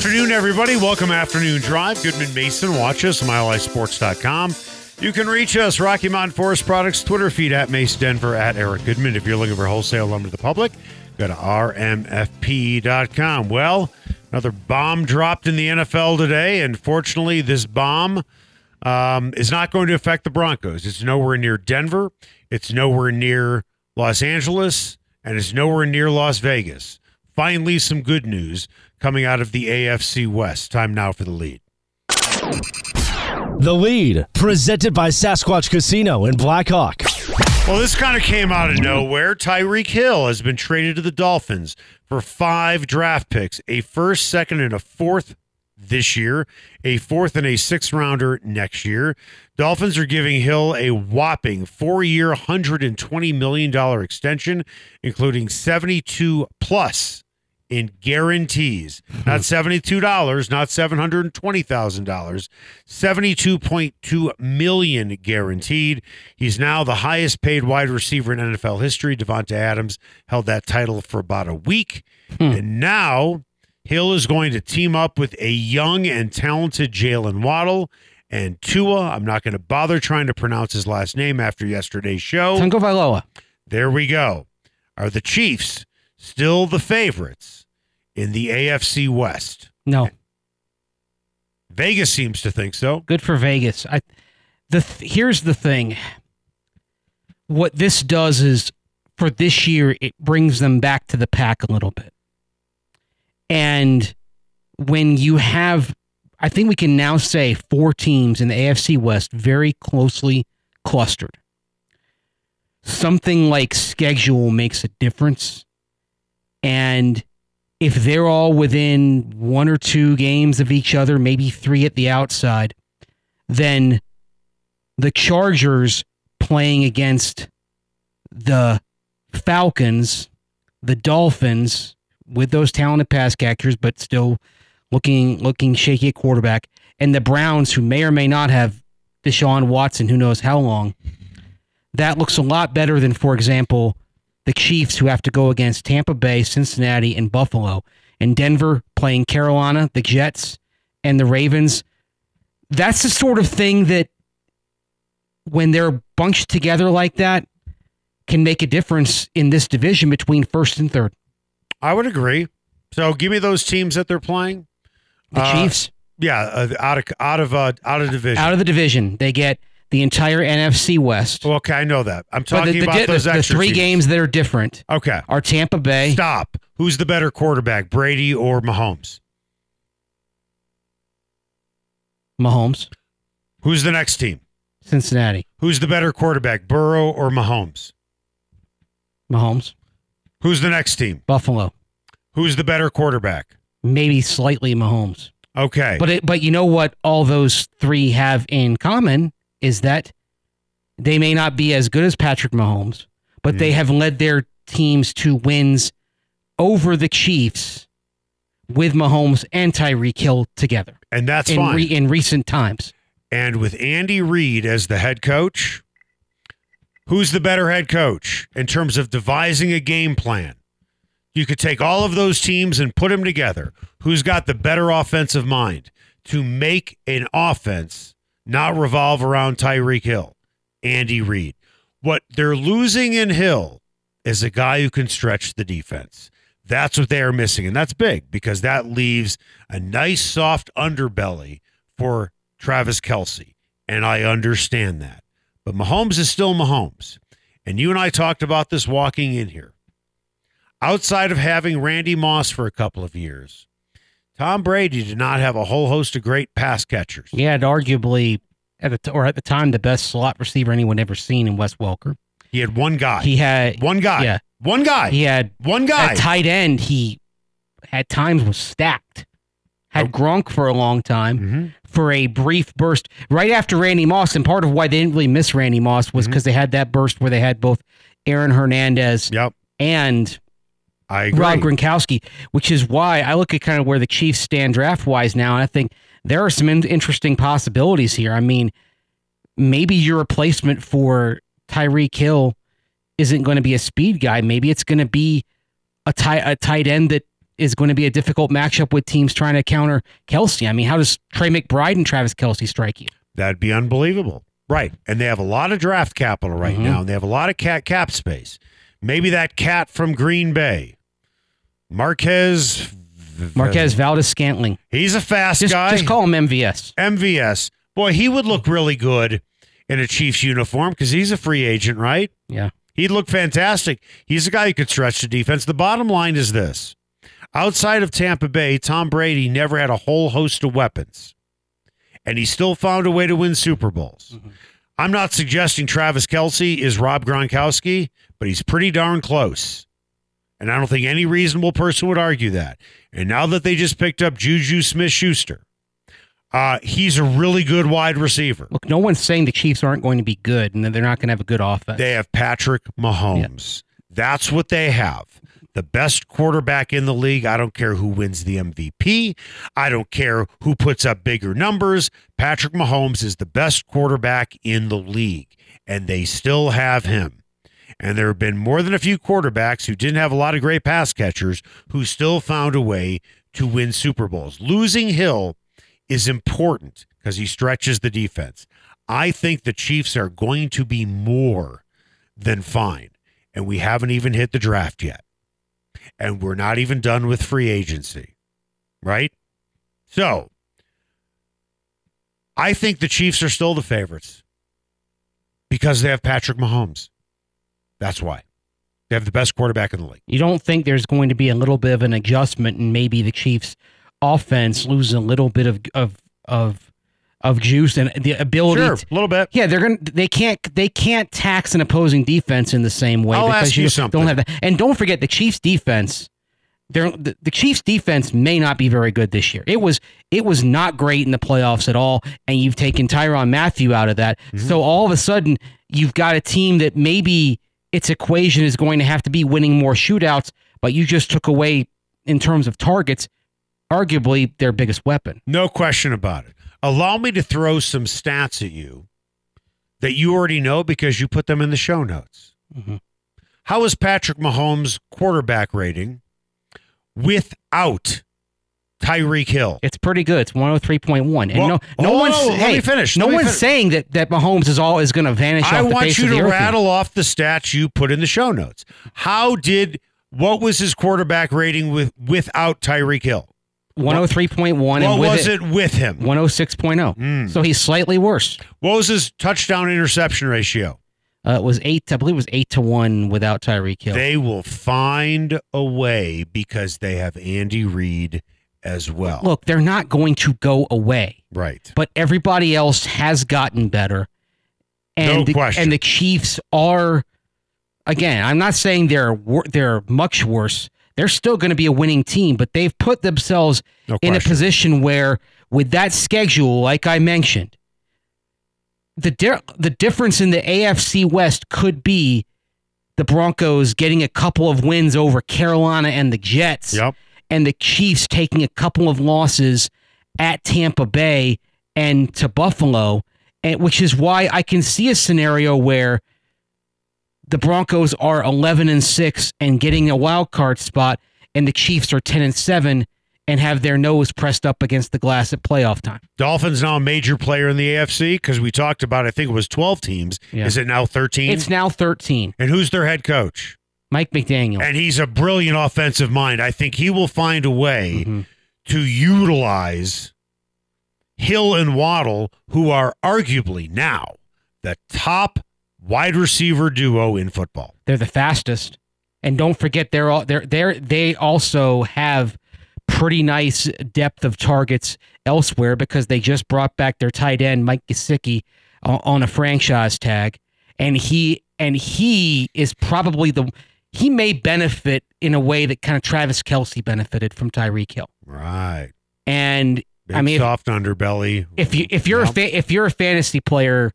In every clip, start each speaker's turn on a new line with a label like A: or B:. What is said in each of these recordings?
A: Afternoon, everybody. Welcome Afternoon Drive. Goodman Mason. Watch us, MileHighSports.com. You can reach us, Rocky Mountain Forest Products, Twitter feed at Mace Denver, at Eric Goodman. If you're looking for wholesale lumber to the public, go to rmfp.com. Well, another bomb dropped in the NFL today, and fortunately, this bomb um, is not going to affect the Broncos. It's nowhere near Denver, it's nowhere near Los Angeles, and it's nowhere near Las Vegas. Finally, some good news coming out of the AFC West. Time now for the lead.
B: The lead, presented by Sasquatch Casino in Blackhawk.
A: Well, this kind of came out of nowhere. Tyreek Hill has been traded to the Dolphins for five draft picks a first, second, and a fourth this year, a fourth and a sixth rounder next year. Dolphins are giving Hill a whopping four year, $120 million extension, including 72 plus in guarantees. Not hmm. $72, not $720,000. 72.2 million guaranteed. He's now the highest paid wide receiver in NFL history. Davante Adams held that title for about a week. Hmm. And now Hill is going to team up with a young and talented Jaylen Waddle and Tua. I'm not going to bother trying to pronounce his last name after yesterday's show.
C: Tango Vailoa.
A: There we go. Are the Chiefs still the favorites in the AFC West?
C: No,
A: Vegas seems to think so.
C: good for Vegas. I the th- here's the thing. What this does is for this year it brings them back to the pack a little bit. And when you have I think we can now say four teams in the AFC West very closely clustered. Something like schedule makes a difference. And if they're all within one or two games of each other, maybe three at the outside, then the Chargers playing against the Falcons, the Dolphins, with those talented pass catchers, but still looking looking shaky at quarterback, and the Browns, who may or may not have Deshaun Watson, who knows how long. That looks a lot better than, for example, the Chiefs, who have to go against Tampa Bay, Cincinnati, and Buffalo, and Denver playing Carolina, the Jets, and the Ravens. That's the sort of thing that, when they're bunched together like that, can make a difference in this division between first and third.
A: I would agree. So give me those teams that they're playing.
C: The
A: Uh,
C: Chiefs
A: Yeah, uh, out of out of uh, out of division.
C: out of the division, they get the entire NFC West.
A: Well, okay, I know that. I'm talking
C: the, the,
A: about
C: di-
A: those
C: the
A: extra
C: three
A: teams.
C: games that are different
A: Okay,
C: are Tampa Bay.
A: stop. Who's the better quarterback, Brady or Mahomes?
C: Mahomes,
A: Who's the next team?
C: Cincinnati,
A: Who's the better quarterback, Burrow or Mahomes?
C: Mahomes,
A: Who's the next team?
C: Buffalo,
A: Who's the better quarterback?
C: maybe slightly Mahomes.
A: Okay.
C: But it, but you know what all those three have in common is that they may not be as good as Patrick Mahomes, but they mm. have led their teams to wins over the Chiefs with Mahomes and Tyreek Hill together
A: and that's
C: in
A: fine.
C: re, in recent times.
A: and with Andy Reid as the head coach, who's the better head coach in terms of devising a game plan? You could take all of those teams and put them together. Who's got the better offensive mind to make an offense not revolve around Tyreek Hill? Andy Reid. What they're losing in Hill is a guy who can stretch the defense. That's what they are missing. And that's big because that leaves a nice soft underbelly for Travis Kelce. And I understand that. But Mahomes is still Mahomes. And you and I talked about this walking in here. Outside of having Randy Moss for a couple of years, Tom Brady did not have a whole host of great pass catchers.
C: He had arguably at the t- or at the time the best slot receiver anyone ever seen in Wes Welker.
A: He had one guy.
C: He had
A: one guy.
C: yeah.
A: One guy.
C: he had
A: one guy.
C: at tight end he at times was stacked. had Gronk for a long time
A: Mm-hmm.
C: for a brief burst right after Randy Moss. And part of why they didn't really miss Randy Moss was
A: Mm-hmm.
C: because they had that burst where they had both Aaron Hernandez
A: Yep.
C: and
A: I agree.
C: Rob Gronkowski, which is why I look at kind of where the Chiefs stand draft wise now, and I think there are some in- interesting possibilities here. I mean, maybe your replacement for Tyreek Hill isn't going to be a speed guy. Maybe it's going to be a tight a tight end that is going to be a difficult matchup with teams trying to counter Kelce. I mean, how does Trey McBride and Travis Kelce strike you?
A: That'd be unbelievable. Right. And they have a lot of draft capital right
C: Mhm.
A: now, and they have a lot of cat cap space. Maybe that cat from Green Bay, Marquez.
C: Marquez Valdes-Scantling.
A: He's a fast
C: Just,
A: guy.
C: just call him MVS.
A: MVS. Boy, he would look really good in a Chiefs uniform because he's a free agent, right?
C: Yeah.
A: He'd look fantastic. He's a guy who could stretch the defense. The bottom line is this outside of Tampa Bay, Tom Brady never had a whole host of weapons, and he still found a way to win Super Bowls. Mm-hmm. I'm not suggesting Travis Kelce is Rob Gronkowski, but he's pretty darn close. And I don't think any reasonable person would argue that. And now that they just picked up Juju Smith Schuster, uh, he's a really good wide receiver.
C: Look, no one's saying the Chiefs aren't going to be good and that they're not going to have a good offense.
A: They have Patrick Mahomes. That's what they have. The best quarterback in the league. I don't care who wins the MVP. I don't care who puts up bigger numbers. Patrick Mahomes is the best quarterback in the league, and they still have him. And there have been more than a few quarterbacks who didn't have a lot of great pass catchers who still found a way to win Super Bowls. Losing Hill is important because he stretches the defense. I think the Chiefs are going to be more than fine. And we haven't even hit the draft yet. And we're not even done with free agency. Right? So I think the Chiefs are still the favorites because they have Patrick Mahomes. That's why. They have the best quarterback in the league.
C: You don't think there's going to be a little bit of an adjustment and maybe the Chiefs offense loses a little bit of of of of juice and the ability
A: Sure,
C: to-
A: a little bit.
C: yeah, they're gonna. They can't. They can't tax an opposing defense in the same way
A: I'll
C: because
A: you something.
C: don't have that. And don't forget the Chiefs' defense. They're, the, the Chiefs' defense may not be very good this year. It was. It was not great in the playoffs at all. And you've taken Tyrann Mathieu out of that.
A: Mm-hmm.
C: So all of a sudden, you've got a team that maybe its equation is going to have to be winning more shootouts, but you just took away in terms of targets, arguably their biggest weapon.
A: No question about it. Allow me to throw some stats at you that you already know because you put them in the show notes.
C: Mhm.
A: How is Patrick Mahomes' quarterback rating without Tyreek Hill?
C: It's pretty good. It's 103.1. And
A: Well,
C: no, no
A: hold
C: one's
A: on, let
C: hey,
A: me finish,
C: No
A: let me
C: one's saying that that Mahomes is all is going to vanish
A: I
C: off the
A: want
C: face
A: you
C: of the
A: to rattle off the stats you put in the show notes. How did what was his quarterback rating with without Tyreek Hill?
C: 103.1
A: What
C: and
A: was
C: it,
A: it with him?
C: 106.0.
A: Mm.
C: So he's slightly worse.
A: What was his touchdown interception ratio?
C: Uh, it was 8 I believe it was 8 to 1 without Tyreek Hill.
A: They will find a way because they have Andy Reid as well.
C: Look, they're not going to go away.
A: right.
C: but everybody else has gotten better. And
A: No
C: the,
A: question.
C: and the Chiefs are again, I'm not saying they're they're much worse. They're still going to be a winning team, but they've put themselves
A: No
C: in a position where with that schedule like I mentioned, the di- the difference in the AFC West could be the Broncos getting a couple of wins over Carolina and the Jets
A: Yep.
C: And the Chiefs taking a couple of losses at Tampa Bay and to Buffalo, and which is why I can see a scenario where the Broncos are 11 and 6 and getting a wild card spot and the Chiefs are 10 and 7 and have their nose pressed up against the glass at playoff time.
A: Dolphins now a major player in the AFC because we talked about I think it was 12 teams.
C: Yeah.
A: Is it now 13?
C: It's now 13.
A: and who's their head coach?
C: Mike McDaniel.
A: And he's a brilliant offensive mind. I think he will find a way
C: Mhm.
A: to utilize Hill and Waddle, who are arguably now the top wide receiver duo in football.
C: They're the fastest, and don't forget they're all they're they're they also have pretty nice depth of targets elsewhere because they just brought back their tight end Mike Gesicki on, on a franchise tag, and he and he is probably the he may benefit in a way that kind of Travis Kelce benefited from Tyreek Hill.
A: Right.
C: And
A: Big
C: I mean, if-
A: soft underbelly.
C: if you if you're a fa- if you're a fantasy player,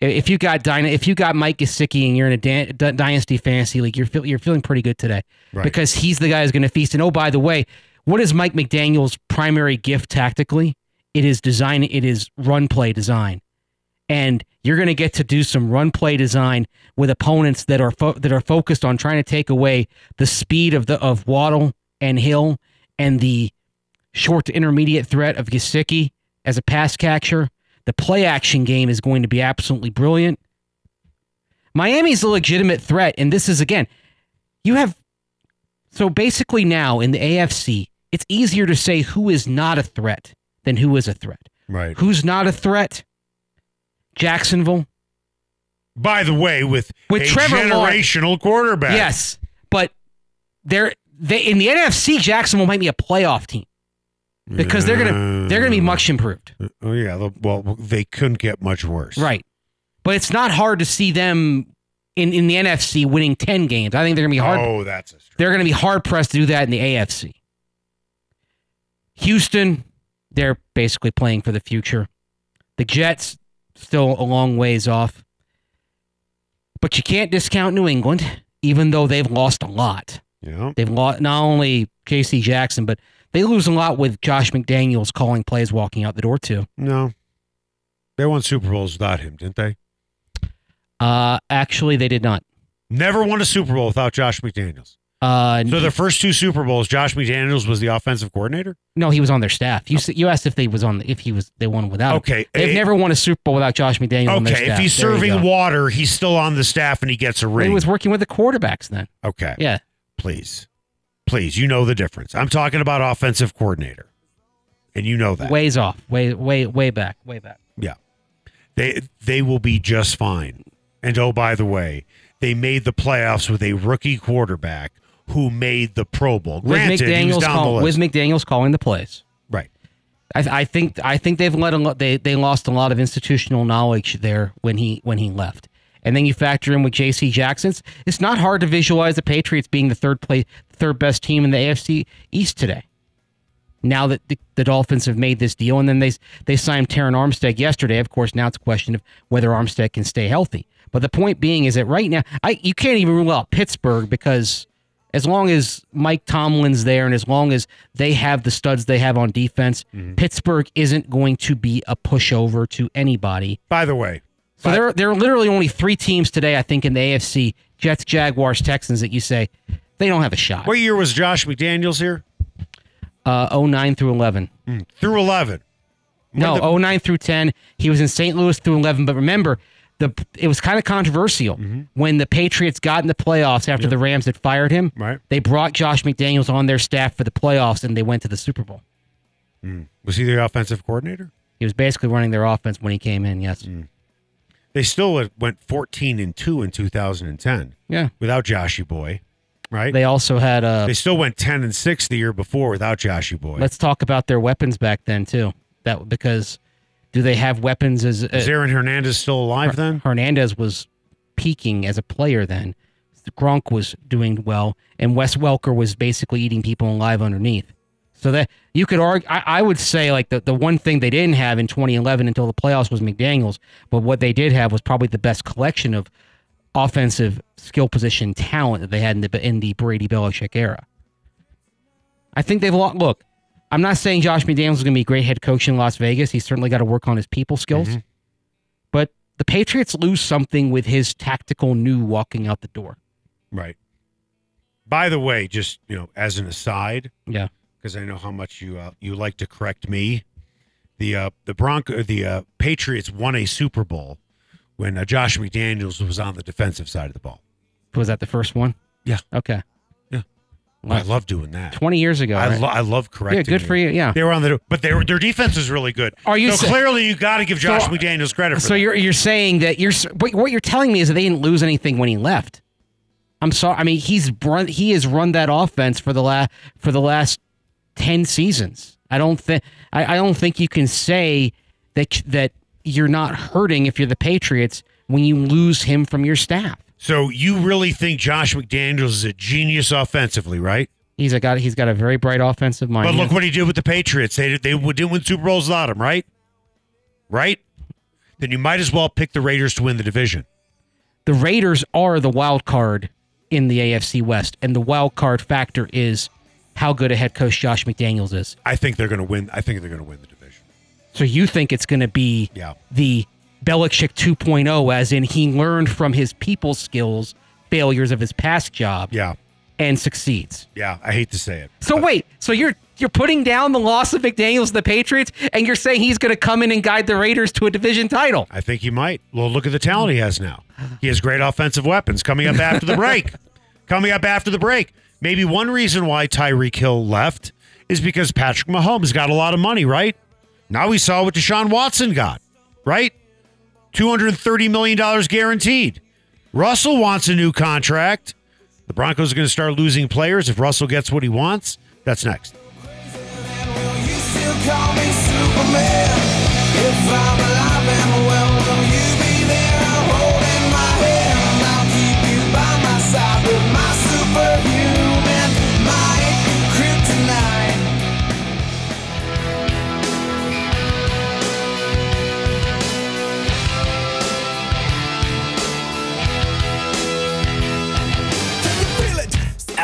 C: if you got dyna- if you got Mike Gesicki and you're in a dan- d- dynasty fantasy league, you're feel, you're feeling pretty good today
A: Right.
C: because he's the guy who's going to feast. And oh, by the way, what is Mike McDaniel's primary gift tactically? It is design. It is run play design, and you're going to get to do some run play design with opponents that are fo- that are focused on trying to take away the speed of the of Waddle and Hill and the short to intermediate threat of Gesicki as a pass catcher. The play action game is going to be absolutely brilliant. Miami's a legitimate threat, and this is again, you have so basically now in the AFC, it's easier to say who is not a threat than who is a threat.
A: right.
C: Who's not a threat? Jacksonville.
A: By the way, with
C: With
A: a
C: Trevor Lawrence-
A: generational quarterback.
C: Yes, but they're they in the NFC. Jacksonville might be a playoff team because they're gonna they're gonna be much improved.
A: Oh yeah. Well, they couldn't get much worse.
C: Right. But it's not hard to see them in, in the NFC winning 10 games. I think they're going to be hard.
A: Oh, that's a.
C: They're to be hard pressed to do that in the AFC. Houston, they're basically playing for the future. The Jets, still a long ways off. But you can't discount New England, even though they've lost a lot.
A: Yeah.
C: They've lost not only J.C. Jackson, but they lose a lot with Josh McDaniels calling plays walking out the door, too.
A: No. They won Super Bowls without him, didn't they?
C: Uh, actually, they did not.
A: Never won a Super Bowl without Josh McDaniels.
C: Uh,
A: So the first two Super Bowls, Josh McDaniels was the offensive coordinator.
C: No, he was on their staff. You you asked if they was on if he was they won without. him.
A: Okay,
C: they've
A: eh,
C: never won a Super Bowl without Josh McDaniel. on their
A: Okay, if he's
C: There
A: serving water, he's still on the staff and he gets a ring.
C: he was working with the quarterbacks then.
A: okay,
C: Yeah,
A: please, please, you know the difference. I'm talking about offensive coordinator, and you know that.
C: ways off, way way way back, way back.
A: Yeah. They they will be just fine. And oh by the way, they made the playoffs with a rookie quarterback who made the Pro Bowl.
C: With
A: Granted, was
C: McDaniel's
A: down
C: call,
A: the
C: with. McDaniel's calling the plays.
A: right.
C: I, I think I think they've let a lot. They they lost a lot of institutional knowledge there when he when he left. And then you factor in with J.C. Jackson's. It's not hard to visualize the Patriots being the third play, third best team in the AFC East today. Now that the, the Dolphins have made this deal, and then they they signed Terron Armstead yesterday. Of course, now it's a question of whether Armstead can stay healthy. But the point being is that right now, I you can't even rule out Pittsburgh because as long as Mike Tomlin's there and as long as they have the studs they have on defense, Pittsburgh isn't going to be a pushover to anybody.
A: By the way,
C: So there, there are literally only three teams today, I think, in the AFC: Jets, Jaguars, Texans. That you say they don't have a shot.
A: what year was Josh McDaniels here?
C: Uh, 09 through 11.
A: Through 11.
C: No,
A: the-
C: 09 through 10. He was in St. Louis through 11. But remember, the it was kind of controversial mm-hmm. when the Patriots got in the playoffs after the Rams had fired him.
A: Right.
C: They brought Josh McDaniels on their staff for the playoffs, and they went to the Super Bowl. Mm.
A: Was he the offensive coordinator?
C: He was basically running their offense when he came in. Yes. Mm.
A: They still went- went 14 and 2 in 2010
C: Yeah.
A: without Joshy Boy, right?
C: They also had uh
A: They still went 10 and 6 the year before without Joshy Boy.
C: let's talk about their weapons back then too. That because do they have weapons as uh,
A: Is Aaron Hernandez still alive then?
C: Hernandez was peaking as a player then. Gronk was doing well, and Wes Welker was basically eating people alive underneath. So that you could argue, I, I would say like the, the one thing they didn't have in 2011 until the playoffs was McDaniels, but what they did have was probably the best collection of offensive skill position talent that they had in the in the Brady Belichick era. I think they've lost. Look, I'm not saying Josh McDaniels is going to be a great head coach in Las Vegas. He's certainly got to work on his people skills. But the Patriots lose something with his tactical new walking out the door.
A: Right. By the way, just, you know, as an aside,
C: Yeah.
A: because I know how much you uh, you like to correct me. The uh, the Bronco the uh, Patriots won a Super Bowl when uh, Josh McDaniels was on the defensive side of the ball.
C: Was that the first one?
A: Yeah.
C: Okay. Wow.
A: I love doing that.
C: 20 years ago.
A: I,
C: right?
A: lo- I love correcting.
C: yeah, good for you. Yeah.
A: They were on the, but they were, their defense was really good.
C: Are you
A: so clearly you got to give Josh
C: So-
A: McDaniels credit for
C: So
A: that.
C: you're you're saying that you're what you're telling me is that they didn't lose anything when he left. I'm sorry. I mean, he's run he has run that offense for the last for the last 10 seasons. I don't think I, I don't think you can say that that you're not hurting if you're the Patriots when you lose him from your staff.
A: So you really think Josh McDaniels is a genius offensively, right?
C: He's a got he's got a very bright offensive mind.
A: But look what he did with the Patriots. They they didn't win Super Bowls without him, right? Right? Then you might as well pick the Raiders to win the division.
C: the Raiders are the wild card in the AFC West, and the wild card factor is how good a head coach Josh McDaniels is.
A: I think they're going to win. I think they're going to win the division.
C: So you think it's going to be
A: Yeah.
C: the Belichick 2.0, as in he learned from his people skills, failures of his past job,
A: Yeah.
C: and succeeds.
A: Yeah. I hate to say it.
C: So wait, so you're you're putting down the loss of McDaniels to the Patriots, and you're saying he's going to come in and guide the Raiders to a division title?
A: I think he might. Well, look at the talent he has now. He has great offensive weapons coming up after the break. coming up after the break. Maybe one reason why Tyreek Hill left is because Patrick Mahomes got a lot of money, right? Now we saw what Deshaun Watson got, right? $230 million guaranteed. Russell wants a new contract. The Broncos are going to start losing players if Russell gets what he wants. That's next.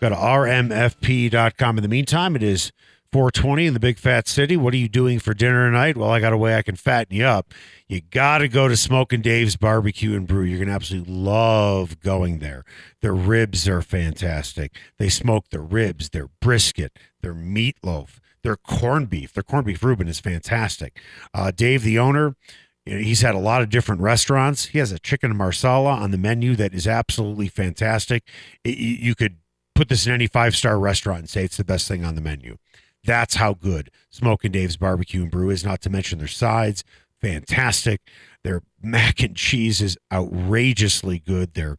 A: go to rmfp.com. In the meantime, it is 420 in the big fat city. What are you doing for dinner tonight? Well, I got a way I can fatten you up. You got to go to Smoking Dave's Barbecue and Brew. You're going to absolutely love going there. Their ribs are fantastic. They smoke their ribs, their brisket, their meatloaf, their corned beef. Their corned beef Reuben is fantastic. Uh, Dave, the owner, he's had a lot of different restaurants. He has a chicken marsala on the menu that is absolutely fantastic. It- you you could put this in any five star restaurant and say it's the best thing on the menu. That's how good Smoking Dave's Barbecue and Brew is. Not to mention their sides, fantastic. Their mac and cheese is outrageously good. Their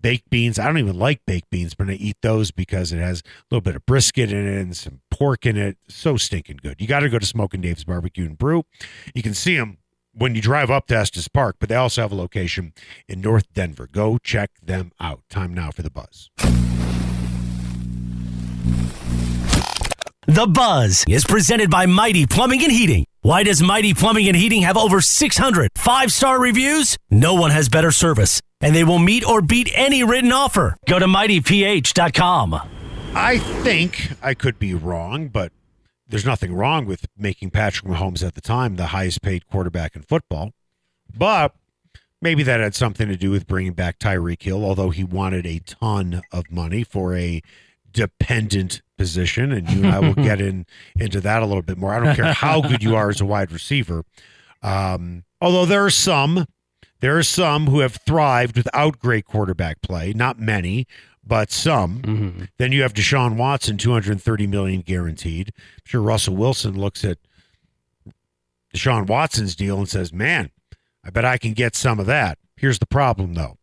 A: baked beans, I don't even like baked beans, but I eat those because it has a little bit of brisket in it and some pork in it. So stinking good. You got to go to Smoking Dave's Barbecue and Brew. You can see them when you drive up to Estes Park, but they also have a location in North Denver. Go check them out. Time now for the buzz.
D: The Buzz is presented by Mighty Plumbing and Heating. Why does Mighty Plumbing and Heating have over 600 five star reviews? No one has better service, and they will meet or beat any written offer. Go to mightyph.com.
A: I think I could be wrong, but there's nothing wrong with making Patrick Mahomes at the time the highest paid quarterback in football. But maybe that had something to do with bringing back Tyreek Hill, although he wanted a ton of money for a dependent position. And you and I will get in into that a little bit more. I don't care how good you are as a wide receiver. Um, although there are some, there are some who have thrived without great quarterback play. Not many, but some. Then you have Deshaun Watson, 230 million guaranteed. I'm sure Russell Wilson looks at Deshaun Watson's deal and says, Man, I bet I can get some of that. Here's the problem though.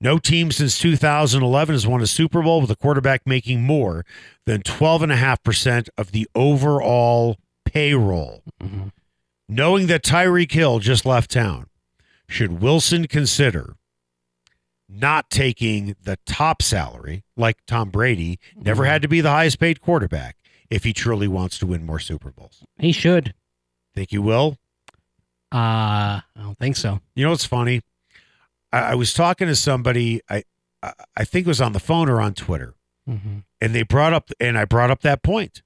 A: No team since 2011 has won a Super Bowl with a quarterback making more than 12.5% of the overall payroll. Knowing that Tyreek Hill just left town, should Wilson consider not taking the top salary like Tom Brady, never had to be the highest paid quarterback if he truly wants to win more Super Bowls?
C: He should.
A: Think you will?
C: Uh, I don't think so.
A: You know what's funny? I, I was talking to somebody. I I think it was on the phone or on Twitter,
C: Mm-hmm.
A: and they brought up and I brought up that point,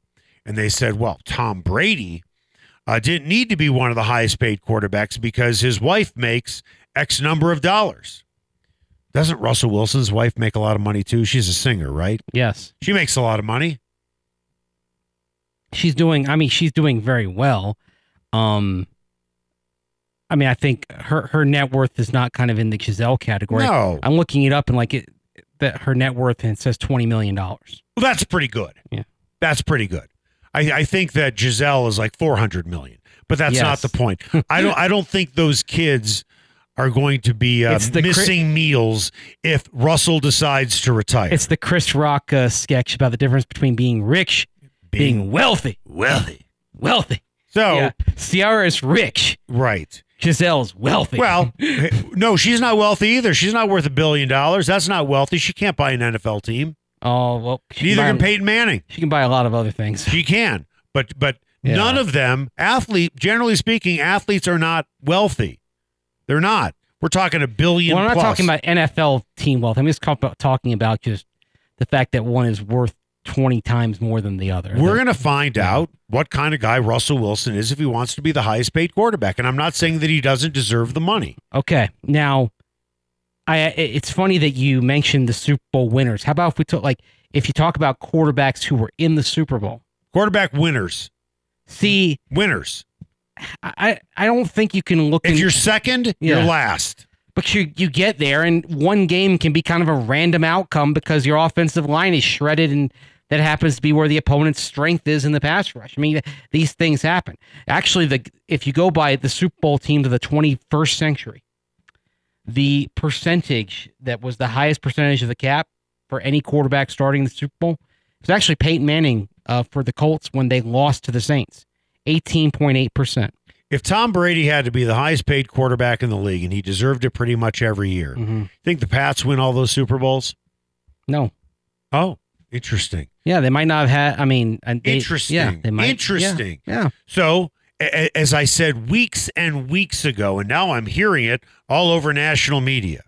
A: and they said, "Well, Tom Brady uh, didn't need to be one of the highest paid quarterbacks because his wife makes X number of dollars." Doesn't Russell Wilson's wife make a lot of money too? She's a singer, right?
C: Yes,
A: She makes a lot of money.
C: she's doing. I mean, she's doing very well. Um, I mean, I think her her net worth is not kind of in the Gisele category.
A: No,
C: I'm looking it up and like it that her net worth and it says twenty million dollars.
A: Well, that's pretty good.
C: Yeah.
A: That's pretty good. I, I think that Gisele is like 400 million, but that's
C: Yes.
A: not the point. I don't I don't think those kids are going to be uh,
C: It's the cri-
A: missing meals if Russell decides to retire.
C: It's the Chris Rock uh, sketch about the difference between being rich, being, wealthy,
A: wealthy.
C: wealthy.
A: So
C: Yeah, Ciara is rich.
A: right.
C: Gisele's wealthy.
A: Well, no, she's not wealthy either. She's not worth a billion dollars. That's not wealthy. She can't buy an NFL team.
C: oh well. She
A: Neither
C: can
A: can Peyton Manning.
C: She can buy a lot of other things.
A: She can, but but
C: Yeah.
A: none of them athlete. Generally speaking, athletes are not wealthy. They're not. We're talking a billion.
C: Well, I'm not
A: plus.
C: talking about NFL team wealth. I'm just talking about just the fact that one is worth 20 times more than the other.
A: We're going to find out what kind of guy Russell Wilson is if he wants to be the highest paid quarterback. And I'm not saying that he doesn't deserve the money.
C: Okay. Now, I it's funny that you mentioned the Super Bowl winners. How about if we took like if you talk about quarterbacks who were in the Super Bowl?
A: Quarterback winners,
C: See,
A: winners.
C: I I don't think you can look.
A: If
C: in,
A: you're second, you're last.
C: but you you get there, and one game can be kind of a random outcome because your offensive line is shredded, and that happens to be where the opponent's strength is in the pass rush. I mean, these things happen. Actually, the if you go by the Super Bowl teams of the 21st century, the percentage that was the highest percentage of the cap for any quarterback starting the Super Bowl was actually Peyton Manning uh, for the Colts when they lost to the Saints, 18.8 percent.
A: If Tom Brady had to be the highest paid quarterback in the league, and he deserved it pretty much every year,
C: Mm-hmm.
A: think the Pats win all those Super Bowls?
C: No,
A: Oh, interesting.
C: Yeah, they might not have had. I mean, they,
A: Interesting.
C: Yeah, they might.
A: Interesting.
C: Yeah, yeah.
A: So, a- as I said weeks and weeks ago, and now I'm hearing it all over national media.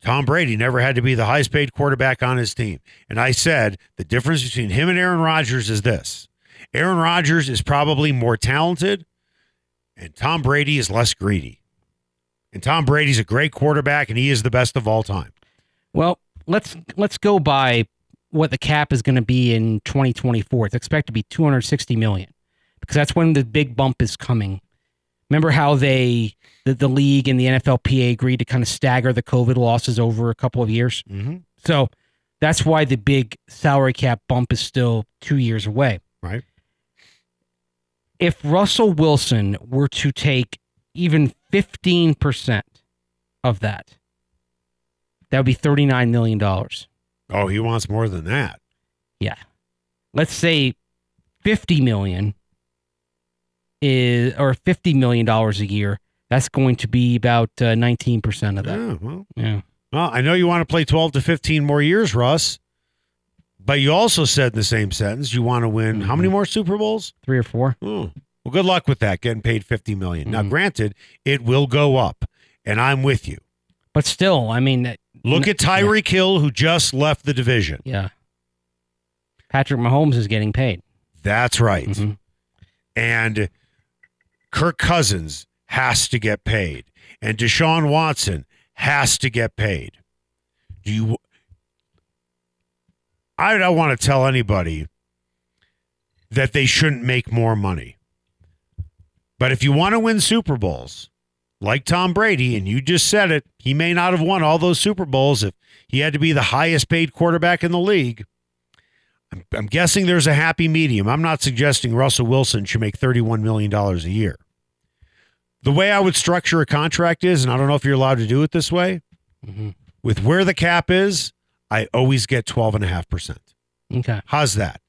A: Tom Brady never had to be the highest paid quarterback on his team. And I said the difference between him and Aaron Rodgers is this Aaron Rodgers is probably more talented, and Tom Brady is less greedy. And Tom Brady's a great quarterback, and he is the best of all time.
C: Well, let's let's go by what the cap is going to be in 2024. It's expected to be 260 million because that's when the big bump is coming. Remember how they the, the league and the NFLPA agreed to kind of stagger the COVID losses over a couple of years.
A: Mm-hmm.
C: So that's why the big salary cap bump is still two years away.
A: Right.
C: If Russell Wilson were to take even 15% of that, that would be $39 million.
A: Oh, he wants more than that.
C: Yeah. Let's say 50 million is or 50 million dollars a year. That's going to be about uh, 19% of that.
A: Yeah, well,
C: Yeah.
A: Well, I know you want to play 12 to 15 more years, Russ, but you also said in the same sentence you want to win how many more Super Bowls?
C: Three or four.
A: Oh, well, good luck with that, getting paid 50 million. Now,
C: Mhm.
A: granted, it will go up, and I'm with you.
C: But still, I mean, that-
A: Look at Tyreek Hill, who just left the division.
C: yeah. Patrick Mahomes is getting paid.
A: That's right.
C: Mhm.
A: And Kirk Cousins has to get paid, and Deshaun Watson has to get paid. Do you? I don't want to tell anybody that they shouldn't make more money. But if you want to win Super Bowls, like Tom Brady, and you just said it, he may not have won all those Super Bowls if he had to be the highest paid quarterback in the league. I'm, I'm guessing there's a happy medium. I'm not suggesting Russell Wilson should make $31 million a year. The way I would structure a contract is, and I don't know if you're allowed to do it this way,
C: Mhm.
A: with where the cap is, I always get 12.5%.
C: Okay.
A: How's that?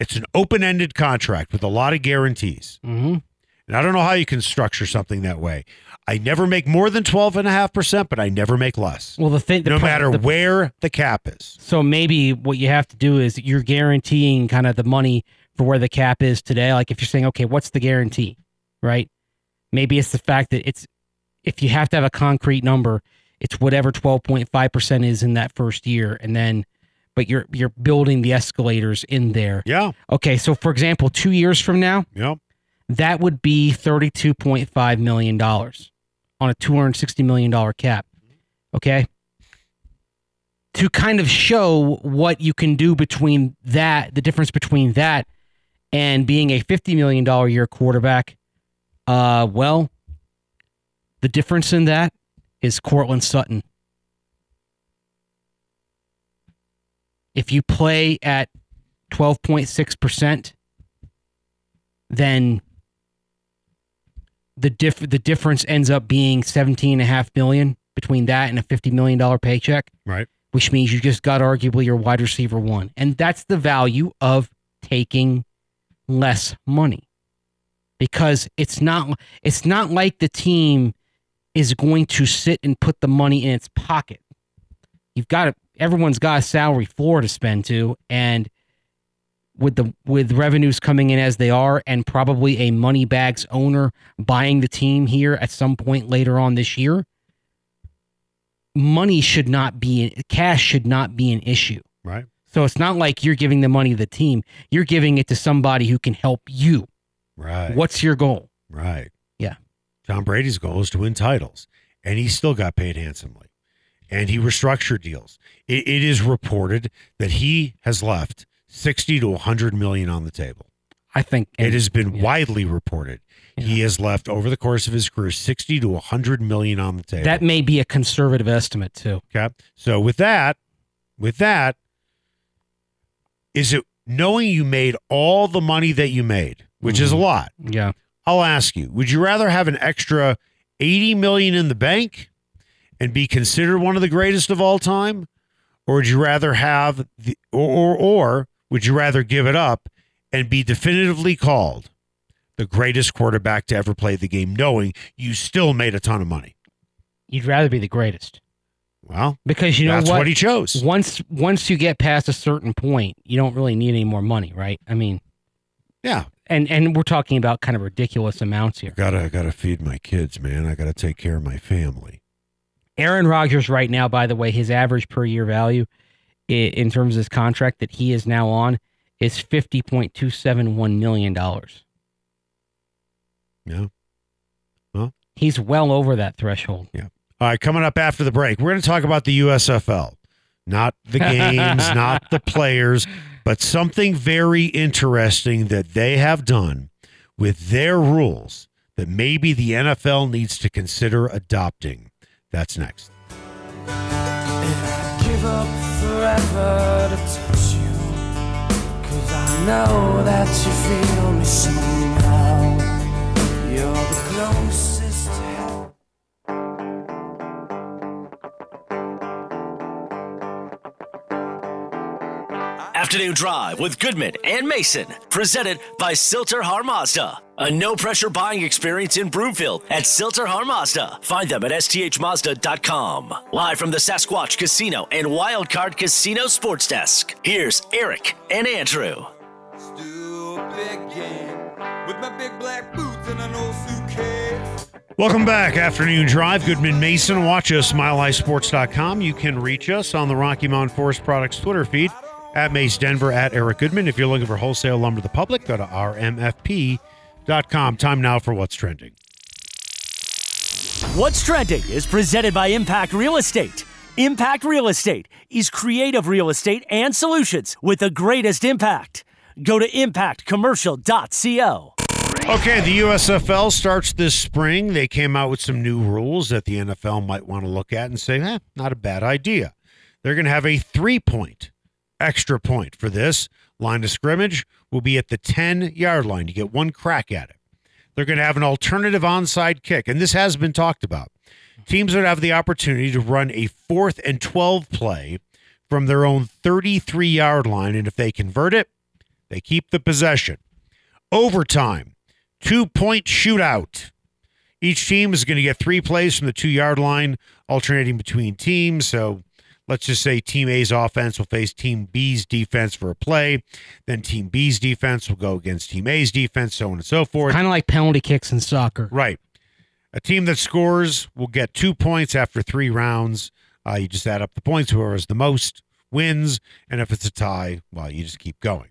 A: It's an open ended contract with a lot of guarantees.
C: hmm
A: And I don't know how you can structure something that way. I never make more than 12.5%, but I never make less,
C: Well, the thing, the
A: no
C: pro-
A: matter
C: the-
A: where the cap is.
C: So maybe what you have to do is you're guaranteeing kind of the money for where the cap is today. Like if you're saying, okay, what's the guarantee, right? Maybe it's the fact that it's if you have to have a concrete number, it's whatever 12.5% is in that first year, and then but you're you're building the escalators in there.
A: Yeah.
C: Okay, so for example, two years from now,
A: Yep.
C: That would be $32.5 million on a $260 million cap. Okay. To kind of show what you can do between that, the difference between that and being a $50 million year quarterback, uh, well, the difference in that is Courtland Sutton. If you play at 12.6%, then the diff the difference ends up being 17 and a half million between that and a 50 million dollar paycheck,
A: Right.
C: which means you just got arguably your wide receiver one. And that's the value of taking less money. Because it's not it's not like the team is going to sit and put the money in its pocket. You've got to everyone's got a salary floor to spend to and with the with revenues coming in as they are and probably a money bags owner buying the team here at some point later on this year money should not be cash should not be an issue
A: Right.
C: so it's not like you're giving the money to the team you're giving it to somebody who can help you
A: Right.
C: what's your goal
A: Right.
C: Yeah.
A: Tom Brady's goal is to win titles, and he still got paid handsomely, and he restructured deals. It, it is reported that he has left sixty to hundred million on the table.
C: i think
A: it has been
C: yeah.
A: widely reported he has left over the course of his career sixty to hundred million on the table.
C: that may be a conservative estimate too
A: Okay. So with that, with that, is it knowing you made all the money that you made, which is a mm-hmm. lot?
C: yeah
A: I'll ask you, would you rather have an extra 80 million in the bank and be considered one of the greatest of all time? Or would you rather have the or or, or would you rather give it up and be definitively called the greatest quarterback to ever play the game, knowing you still made a ton of money?
C: you'd rather be the greatest
A: Well,
C: because you know
A: that's
C: what,
A: what he chose.
C: once once you get past a certain point you don't really need any more money right i mean
A: Yeah.
C: and and we're talking about kind of ridiculous amounts here
A: Gotta I gotta feed my kids, man. I gotta take care of my family.
C: Aaron Rodgers right now, by the way, his average per year value i- in terms of his contract that he is now on is fifty point two seven one million dollars.
A: Yeah.
C: He's well over that threshold. Yeah.
A: All right, coming up after the break, we're going to talk about the USFL. Not the games, not the players, but something very interesting that they have done with their rules that maybe the NFL needs to consider adopting. That's next.
E: Up forever to touch you. Cause I know that you feel me somehow. You're the closest.
D: Afternoon Drive with Goodman and Mason, presented by Sill-TerHar Mazda. A no pressure buying experience in Broomfield at Sill-TerHar Mazda. Find them at sthmazda.com. Live from the Sasquatch Casino and Wildcard Casino Sports Desk. Here's Eric and Andrew.
E: Stupid game. With my big black boots and an old suitcase.
A: Welcome back. Afternoon Drive. Goodman Mason. Watch us, milehighsports.com. You can reach us on the Rocky Mountain Forest Products Twitter feed at Mace Denver at Eric Goodman. If you're looking for wholesale lumber to the public, go to rmfp.com. Time now for what's trending.
D: What's Trending is presented by Impact Real Estate. Impact Real Estate is creative real estate and solutions with the greatest impact. Go to impactcommercial.co.
A: Okay, the USFL starts this spring. They came out with some new rules that the NFL might want to look at and say, eh, not a bad idea. They're going to have a three point extra point for this. Line of scrimmage will be at the 10 yard line. You get one crack at it. They're going to have an alternative onside kick, and this has been talked about. Teams would have the opportunity to run a fourth and 12 play from their own 33 yard line, and if they convert it, they keep the possession. Overtime two point shootout. Each team is going to get three plays from the two yard line, alternating between teams. So let's just say Team A's offense will face Team B's defense for a play. Then Team B's defense will go against Team A's defense, so on and so forth.
C: Kind of like penalty kicks in soccer.
A: Right. A team that scores will get two points after three rounds. Uh, you just add up the points. Whoever has the most wins. And if it's a tie, well, you just keep going.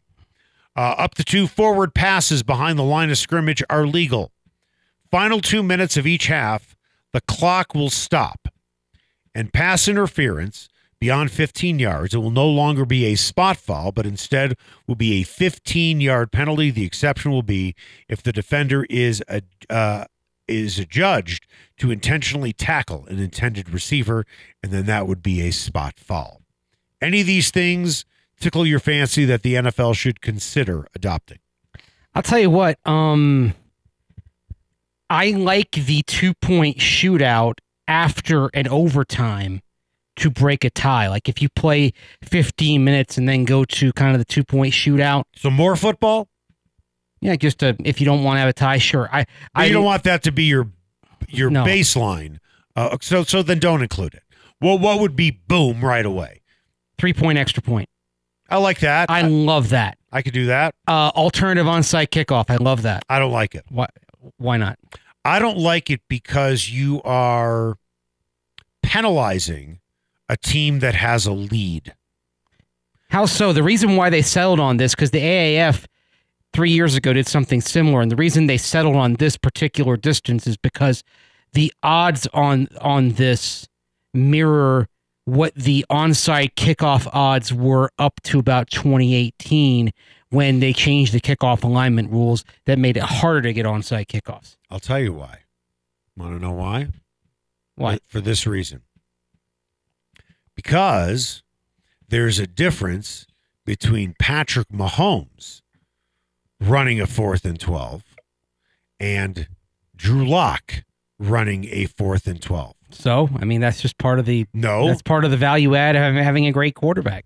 A: Uh, up to two forward passes behind the line of scrimmage are legal. Final two minutes of each half, the clock will stop. And pass interference beyond 15 yards, it will no longer be a spot foul, but instead will be a 15 yard penalty. The exception will be if the defender is a, uh, is adjudged to intentionally tackle an intended receiver, and then that would be a spot foul. Any of these things tickle your fancy that the NFL should consider adopting?
C: I'll tell you what. Um, I like the two point shootout after an overtime to break a tie. Like if you play 15 minutes and then go to kind of the two point shootout.
A: So more football?
C: Yeah, just to, if you don't want to have a tie, sure. I,
A: But
C: I
A: you don't want that to be your your
C: No.
A: baseline. Uh, so so then don't include it. Well, what would be boom right away?
C: three point extra point.
A: I like that.
C: I love that.
A: I could do that.
C: Uh, alternative onside kickoff. I love that.
A: I don't like it.
C: Why? Why not?
A: I don't like it because you are penalizing a team that has a lead.
C: How so? The reason why they settled on this because the AAF three years ago did something similar, and the reason they settled on this particular distance is because the odds on on this mirror what the onside kickoff odds were up to about 2018 when they changed the kickoff alignment rules that made it harder to get onside kickoffs.
A: I'll tell you why. Want to know why?
C: Why?
A: For this reason. Because there's a difference between Patrick Mahomes running a fourth and 12 and Drew Lock running a fourth and 12.
C: So, I mean, that's just part of the
A: No,
C: that's part of the value add of having- having a great quarterback.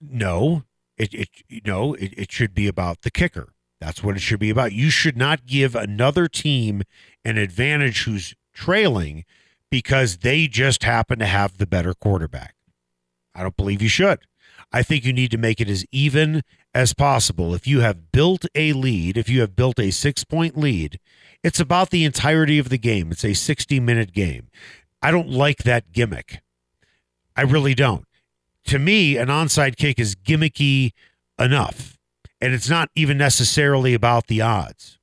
A: no, it, it no, it, it should be about the kicker. That's what it should be about. You should not give another team an advantage who's trailing because they just happen to have the better quarterback. I don't believe you should. I think you need to make it as even as possible. If you have built a lead, if you have built a six point lead, it's about the entirety of the game. It's a 60 minute game. I don't like that gimmick. I really don't. To me, an onside kick is gimmicky enough, and it's not even necessarily about the odds.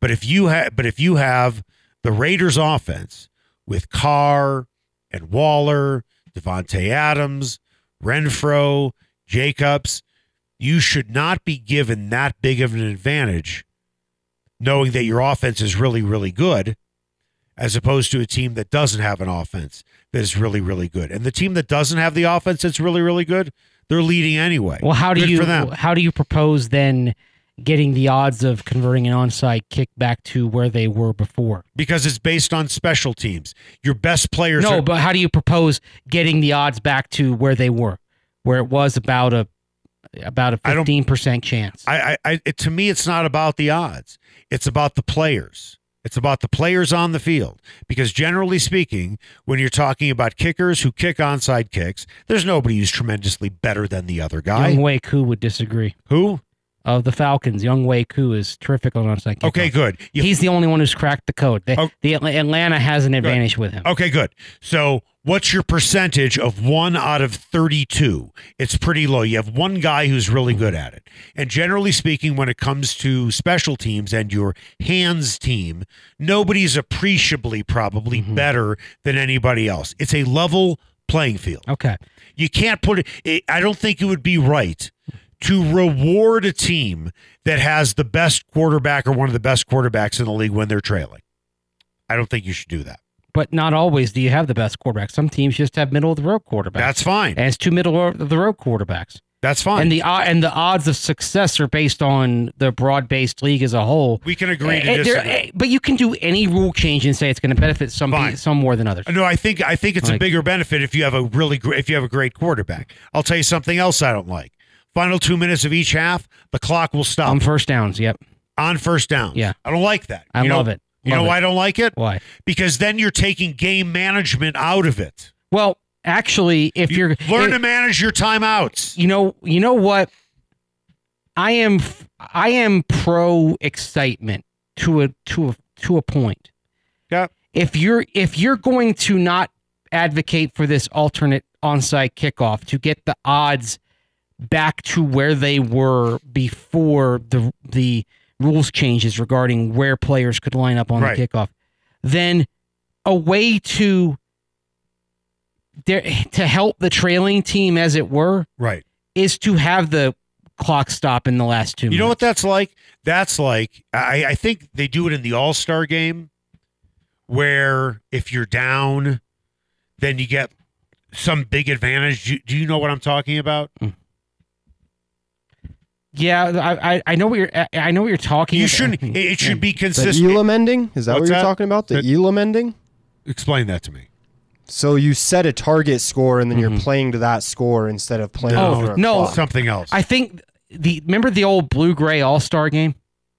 A: But if you have, but if you have the Raiders' offense with Carr and Waller, Davante Adams, Renfro, Jacobs, you should not be given that big of an advantage, knowing that your offense is really, really good, as opposed to a team that doesn't have an offense that is really, really good. And the team that doesn't have the offense that's really, really good, they're leading anyway.
C: Well, how do
A: Good
C: you
A: for them.
C: how do you propose then getting the odds of converting an onside kick back to where they were before?
A: because it's based on special teams. Your best players
C: No,
A: are,
C: but how do you propose getting the odds back to where they were, where it was about a about a fifteen percent chance?
A: I, I, I it, to me, it's not about the odds. It's about the players. It's about the players on the field. Because generally speaking, when you're talking about kickers who kick onside kicks, there's nobody who's tremendously better than the other guy.
C: Young Wei Koo would disagree.
A: who?
C: Of the Falcons, Younghoe Koo is terrific on onside.
A: Okay, good. You-
C: He's the only one who's cracked the code. The,
A: Oh.
C: the Atlanta has an advantage with him.
A: Okay, good. So, what's your percentage of one out of 32? It's pretty low. You have one guy who's really good at it. And generally speaking, when it comes to special teams and your hands team, nobody's appreciably probably mm-hmm. better than anybody else. It's a level playing field.
C: Okay.
A: You can't put it, it, I don't think it would be right to reward a team that has the best quarterback or one of the best quarterbacks in the league when they're trailing. I don't think you should do that.
C: But not always do you have the best quarterback. Some teams just have middle of the road quarterbacks.
A: That's fine.
C: and it's two middle of the road quarterbacks.
A: That's fine.
C: And the uh, and the odds of success are based on the broad based league as a whole.
A: we can agree to
C: eh,
A: disagree.
C: eh, but you can do any rule change and say it's going to benefit some some more than others.
A: No, I think I think it's a bigger benefit if you have a really gr- if you have a great quarterback. I'll tell you something else I don't like. Final two minutes of each half, the clock will stop
C: On first downs, yep.
A: on first down.
C: Yeah.
A: I don't like that.
C: I
A: You know-
C: love it.
A: You
C: Love
A: know
C: it.
A: why I don't like it?
C: Why?
A: Because then you're taking game management out of it.
C: Well, actually, if
A: You
C: you're
A: learn
C: if-
A: to eh, manage your timeouts.
C: you know, you know what? I am I am pro excitement to a to a to a point.
A: Yeah.
C: If you're if you're going to not advocate for this alternate onside kickoff to get the odds back to where they were before the the rules changes regarding where players could line up on
A: Right.
C: the kickoff, then a way to there to help the trailing team as it were
A: Right.
C: is to have the clock stop in the last two
A: You know what that's like? That's like I, I think they do it in the All Star game, where if you're down, then you get some big advantage. Do, do you know what I'm talking about? Mm.
C: Yeah, I, I I know what you're I- I know what you're talking.
A: You shouldn't. It, it should be
F: The
A: consistent.
F: Elam ending? Is that
A: What's
F: what you're
A: that?
F: talking about? The
A: The-
F: Elam ending?
A: Explain that to me.
F: So you set a target score and then you're mm-hmm. playing to that score instead of playing
A: No.
F: over a
C: no.
F: clock.
A: Something else.
C: I think the remember the old blue gray all star game.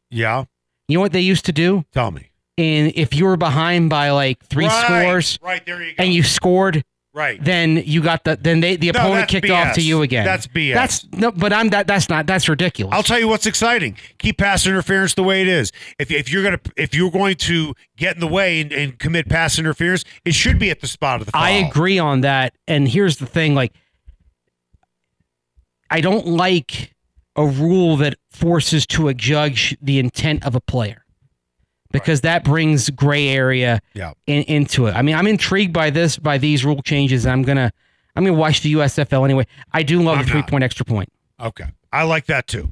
A: yeah.
C: You know what they used to do?
A: Tell me.
C: And if you were behind by like three
A: Right,
C: scores
A: Right there you go.
C: and you scored,
A: right.
C: then you got the then they the
A: No,
C: opponent kicked off to you again.
A: That's BS.
C: That's no, but I'm that. That's not. That's ridiculous.
A: I'll tell you what's exciting. Keep pass interference the way it is. If, if you're gonna if you're going to get in the way and, and commit pass interference, it should be at the spot of the foul.
C: I agree on that. And here's the thing: like, I don't like a rule that forces to a judge the intent of a player because that brings gray area
A: Yeah.
C: in, into it. I mean, I'm intrigued by this, by these rule changes. I'm gonna, I'm gonna watch the USFL anyway. I do love
A: I'm
C: the three
A: not.
C: point extra point.
A: Okay. I like that too.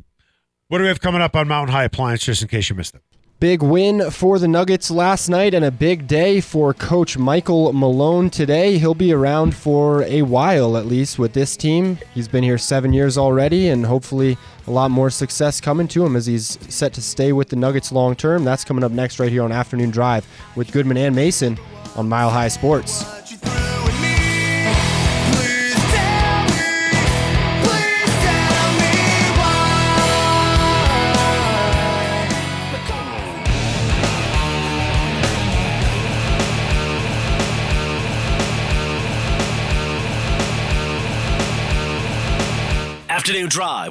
A: What do we have coming up on Mountain High Appliance, just in case you missed it?
F: Big win for the Nuggets last night and a big day for Coach Michael Malone today. He'll be around for a while at least with this team. He's been here seven years already and hopefully a lot more success coming to him as he's set to stay with the Nuggets long term. That's coming up next right here on Afternoon Drive with Goodman and Mason on Mile High Sports.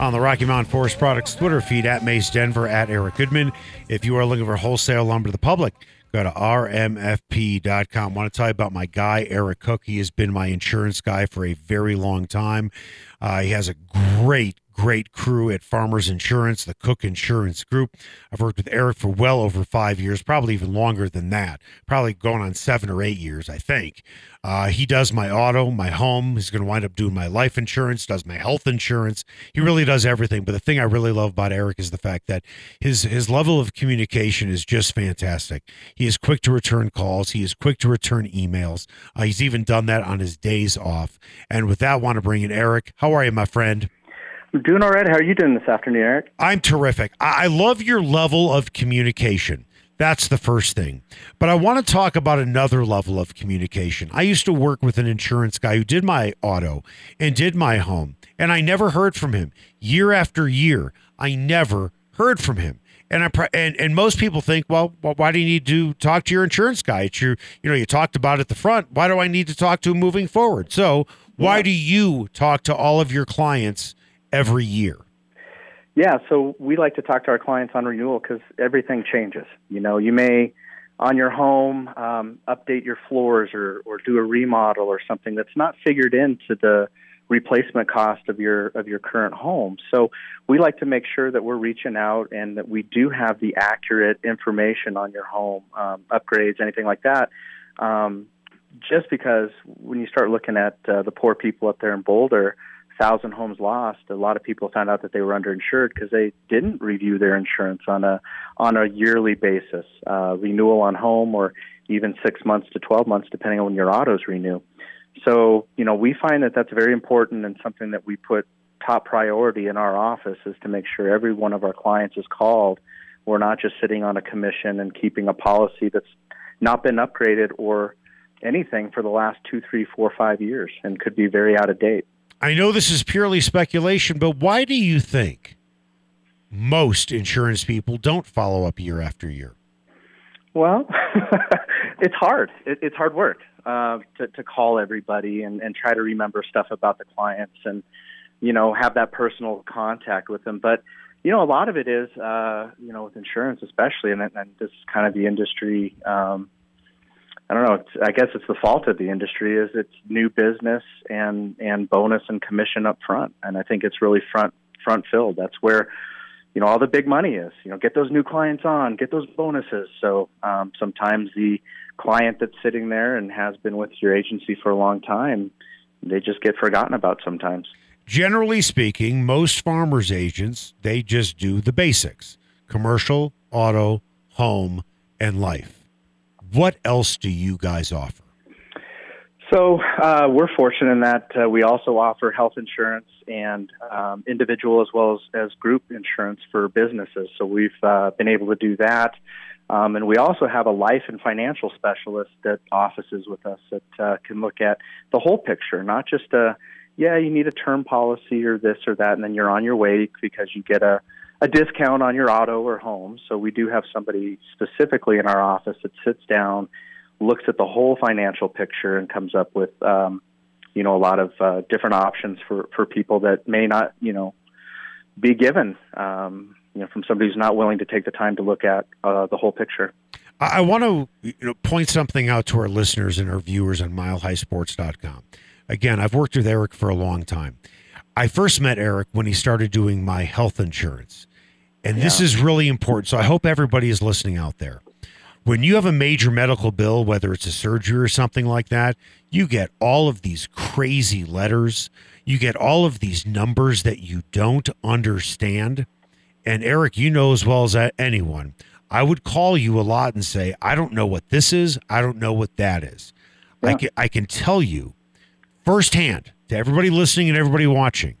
A: on the Rocky Mountain Forest Products Twitter feed at Mace Denver at Eric Goodman. If you are looking for wholesale lumber to the public, go to rmfp.com. want to tell you about my guy, Eric Cook. He has been my insurance guy for a very long time. Uh, he has a great, great crew at Farmers Insurance, the Cook Insurance Group. I've worked with Eric for well over five years, probably even longer than that, probably going on seven or eight years, I think. Uh, he does my auto, my home. He's going to wind up doing my life insurance, does my health insurance. He really does everything. But the thing I really love about Eric is the fact that his his level of communication is just fantastic. He is quick to return calls. He is quick to return emails. Uh, he's even done that on his days off. And with that, I want to bring in Eric. How are you, my friend?
G: I'm doing all right. How are you doing this afternoon, Eric?
A: I'm terrific. I, I love your level of communication. That's the first thing. But I want to talk about another level of communication. I used to work with an insurance guy who did my auto and did my home, and I never heard from him. Year after year, I never heard from him. And I and and most people think, well, well, why do you need to talk to your insurance guy? It's your, you know, you talked about it at the front. Why do I need to talk to him moving forward? So, why do you talk to all of your clients every year?
G: Yeah, so we like to talk to our clients on renewal because everything changes. You know, you may on your home um, update your floors or, or do a remodel or something that's not figured into the replacement cost of your of your current home. So we like to make sure that we're reaching out and that we do have the accurate information on your home, um, upgrades, anything like that. Um, just because when you start looking at uh, the poor people up there in Boulder, thousand homes lost. A lot of people found out that they were underinsured because they didn't review their insurance on a on a yearly basis, uh, renewal on home, or even six months to twelve months, depending on when your autos renew. So you know, we find that that's very important and something that we put top priority in our office is to make sure every one of our clients is called. We're not just sitting on a commission and keeping a policy that's not been upgraded or anything for the last two, three, four, five years and could be very out of date.
A: I know this is purely speculation, but why do you think most insurance people don't follow up year after year?
G: Well, it's hard. It, it's hard work uh, to, to call everybody and, and try to remember stuff about the clients and, you know, have that personal contact with them. But, you know, a lot of it is, uh, you know, with insurance especially, and, and this is kind of the industry. Um, I don't know. I guess it's the fault of the industry is it's new business and and bonus and commission up front, and I think it's really front front filled. That's where you know all the big money is. You know, get those new clients on, get those bonuses. So um, sometimes the client that's sitting there and has been with your agency for a long time, they just get forgotten about sometimes.
A: Generally speaking, most farmers agents, they just do the basics commercial, auto, home, and life. What else do you guys offer?
G: So uh, we're fortunate in that uh, we also offer health insurance and um, individual as well as, as group insurance for businesses. So we've uh, been able to do that. Um, and we also have a life and financial specialist that offices with us that uh, can look at the whole picture, not just a, yeah, you need a term policy or this or that, and then you're on your way because you get a, a discount on your auto or home. So we do have somebody specifically in our office that sits down, looks at the whole financial picture, and comes up with, um, you know, a lot of uh, different options for, for people that may not, you know, be given. Um, you know, from somebody who's not willing to take the time to look at uh, the whole picture.
A: I, want to you know, point something out to our listeners and our viewers on milehighsports.com. Again, I've worked with Eric for a long time. I first met Eric when he started doing my health insurance. And this is really important. So I hope everybody is listening out there. When you have a major medical bill, whether it's a surgery or something like that, you get all of these crazy letters. You get all of these numbers that you don't understand. And Eric, you know as well as anyone, I would call you a lot and say, I don't know what this is. I don't know what that is. I, can, I can tell you firsthand to everybody listening and everybody watching,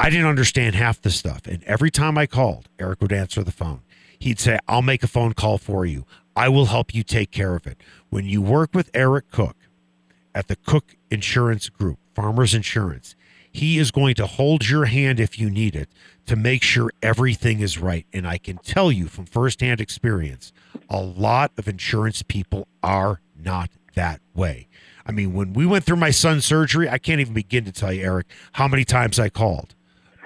A: I didn't understand half the stuff. And every time I called, Eric would answer the phone. He'd say, I'll make a phone call for you. I will help you take care of it. When you work with Eric Cook at the Cook Insurance Group, Farmers Insurance, he is going to hold your hand if you need it to make sure everything is right. And I can tell you from firsthand experience, a lot of insurance people are not that way. I mean, when we went through my son's surgery, I can't even begin to tell you, Eric, how many times I called.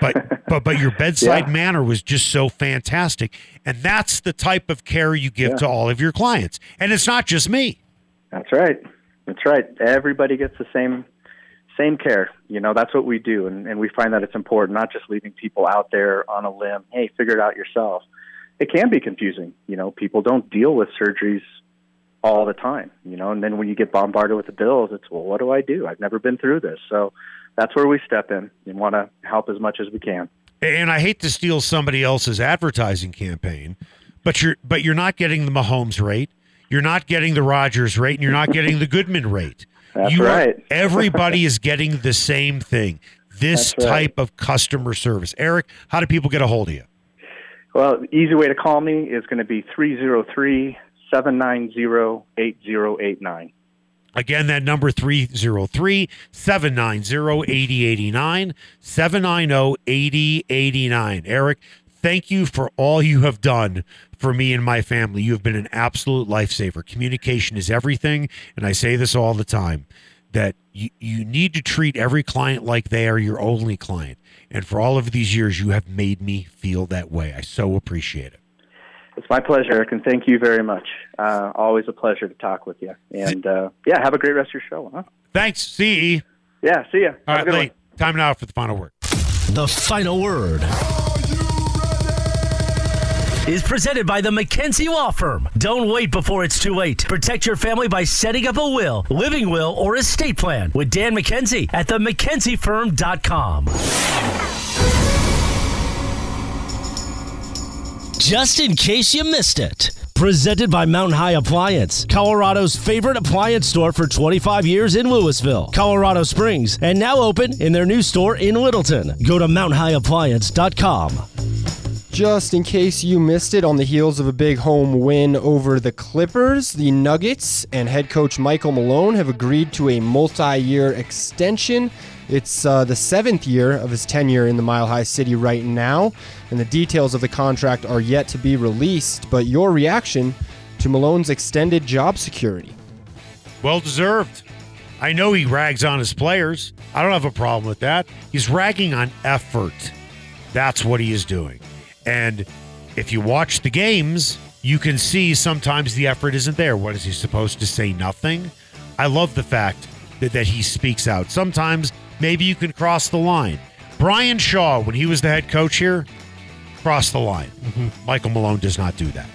A: But but but your bedside
G: Yeah.
A: manner was just so fantastic. And that's the type of care you give
G: Yeah.
A: to all of your clients. And it's not just me.
G: That's right. That's right. Everybody gets the same same care. You know, that's what we do, and, and we find that it's important, not just leaving people out there on a limb. Hey, figure it out yourself. It can be confusing. You know, people don't deal with surgeries all the time. You know, and then when you get bombarded with the bills, it's well, what do I do? I've never been through this, so that's where we step in and want to help as much as we can.
A: And I hate to steal somebody else's advertising campaign, but you're but you're not getting the Mahomes rate, you're not getting the Rodgers rate, and you're not getting the Goodman rate.
G: That's
A: You are-
G: right.
A: everybody is getting the same thing. This
G: right.
A: type of customer service. Eric, how do people get a hold of you?
G: Well, the easy way to call me is going to be 303 790 8089.
A: Again, that number 303 790 8089 790 8089. Eric, thank you for all you have done for me and my family. You have been an absolute lifesaver. Communication is everything. And I say this all the time that you, you need to treat every client like they are your only client. And for all of these years, you have made me feel that way. I so appreciate it.
G: It's my pleasure, Eric, and thank you very much. Uh, always a pleasure to talk with you. And uh, yeah, have a great rest of your show. Huh?
A: Thanks, CE.
G: Yeah, see ya.
A: All
G: Have
A: right,
G: good one.
A: late. Time now for the final word.
B: The final word.
D: is presented by the McKenzie Law Firm. Don't wait before it's too late. Protect your family by setting up a will, living will, or estate plan with Dan McKenzie at the McKenzieFirm.com.
B: Just in case you missed it. Presented by Mountain High Appliance, Colorado's favorite appliance store for 25 years in Louisville, Colorado Springs, and now open in their new store in Littleton. Go to mountainhighappliance.com.
F: Just in case you missed it, on the heels of a big home win over the Clippers, the Nuggets and head coach Michael Malone have agreed to a multi year extension. It's uh, the seventh year of his tenure in the Mile High City right now, and the details of the contract are yet to be released. But your reaction to Malone's extended job security?
A: Well deserved. I know he rags on his players. I don't have a problem with that. He's ragging on effort. That's what he is doing. And if you watch the games, you can see sometimes the effort isn't there. What is he supposed to say? Nothing. I love the fact that, that he speaks out. Sometimes maybe you can cross the line. Brian Shaw, when he was the head coach here, cross the line.
C: Mm-hmm.
A: Michael Malone does not do that.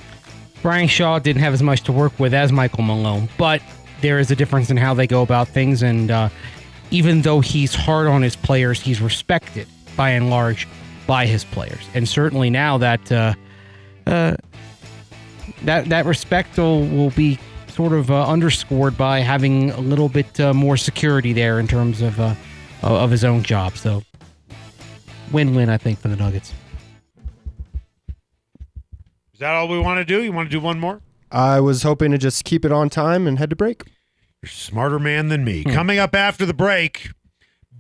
C: Brian Shaw didn't have as much to work with as Michael Malone, but there is a difference in how they go about things. And uh, even though he's hard on his players, he's respected by and large by his players. And certainly now that uh, uh, that that respect will, will be sort of uh, underscored by having a little bit uh, more security there in terms of uh, of his own job. So win-win, I think, for the Nuggets.
A: Is that all we want to do? You want to do one more?
F: I was hoping to just keep it on time and head to break.
A: You're a smarter man than me. Hmm. Coming up after the break,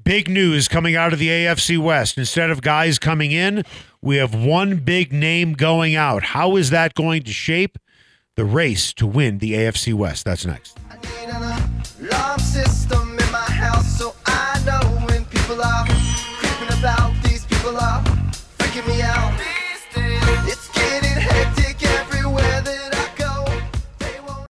A: big news coming out of the AFC West. Instead of guys coming in, we have one big name going out. How is that going to shape the race to win the AFC West? That's next.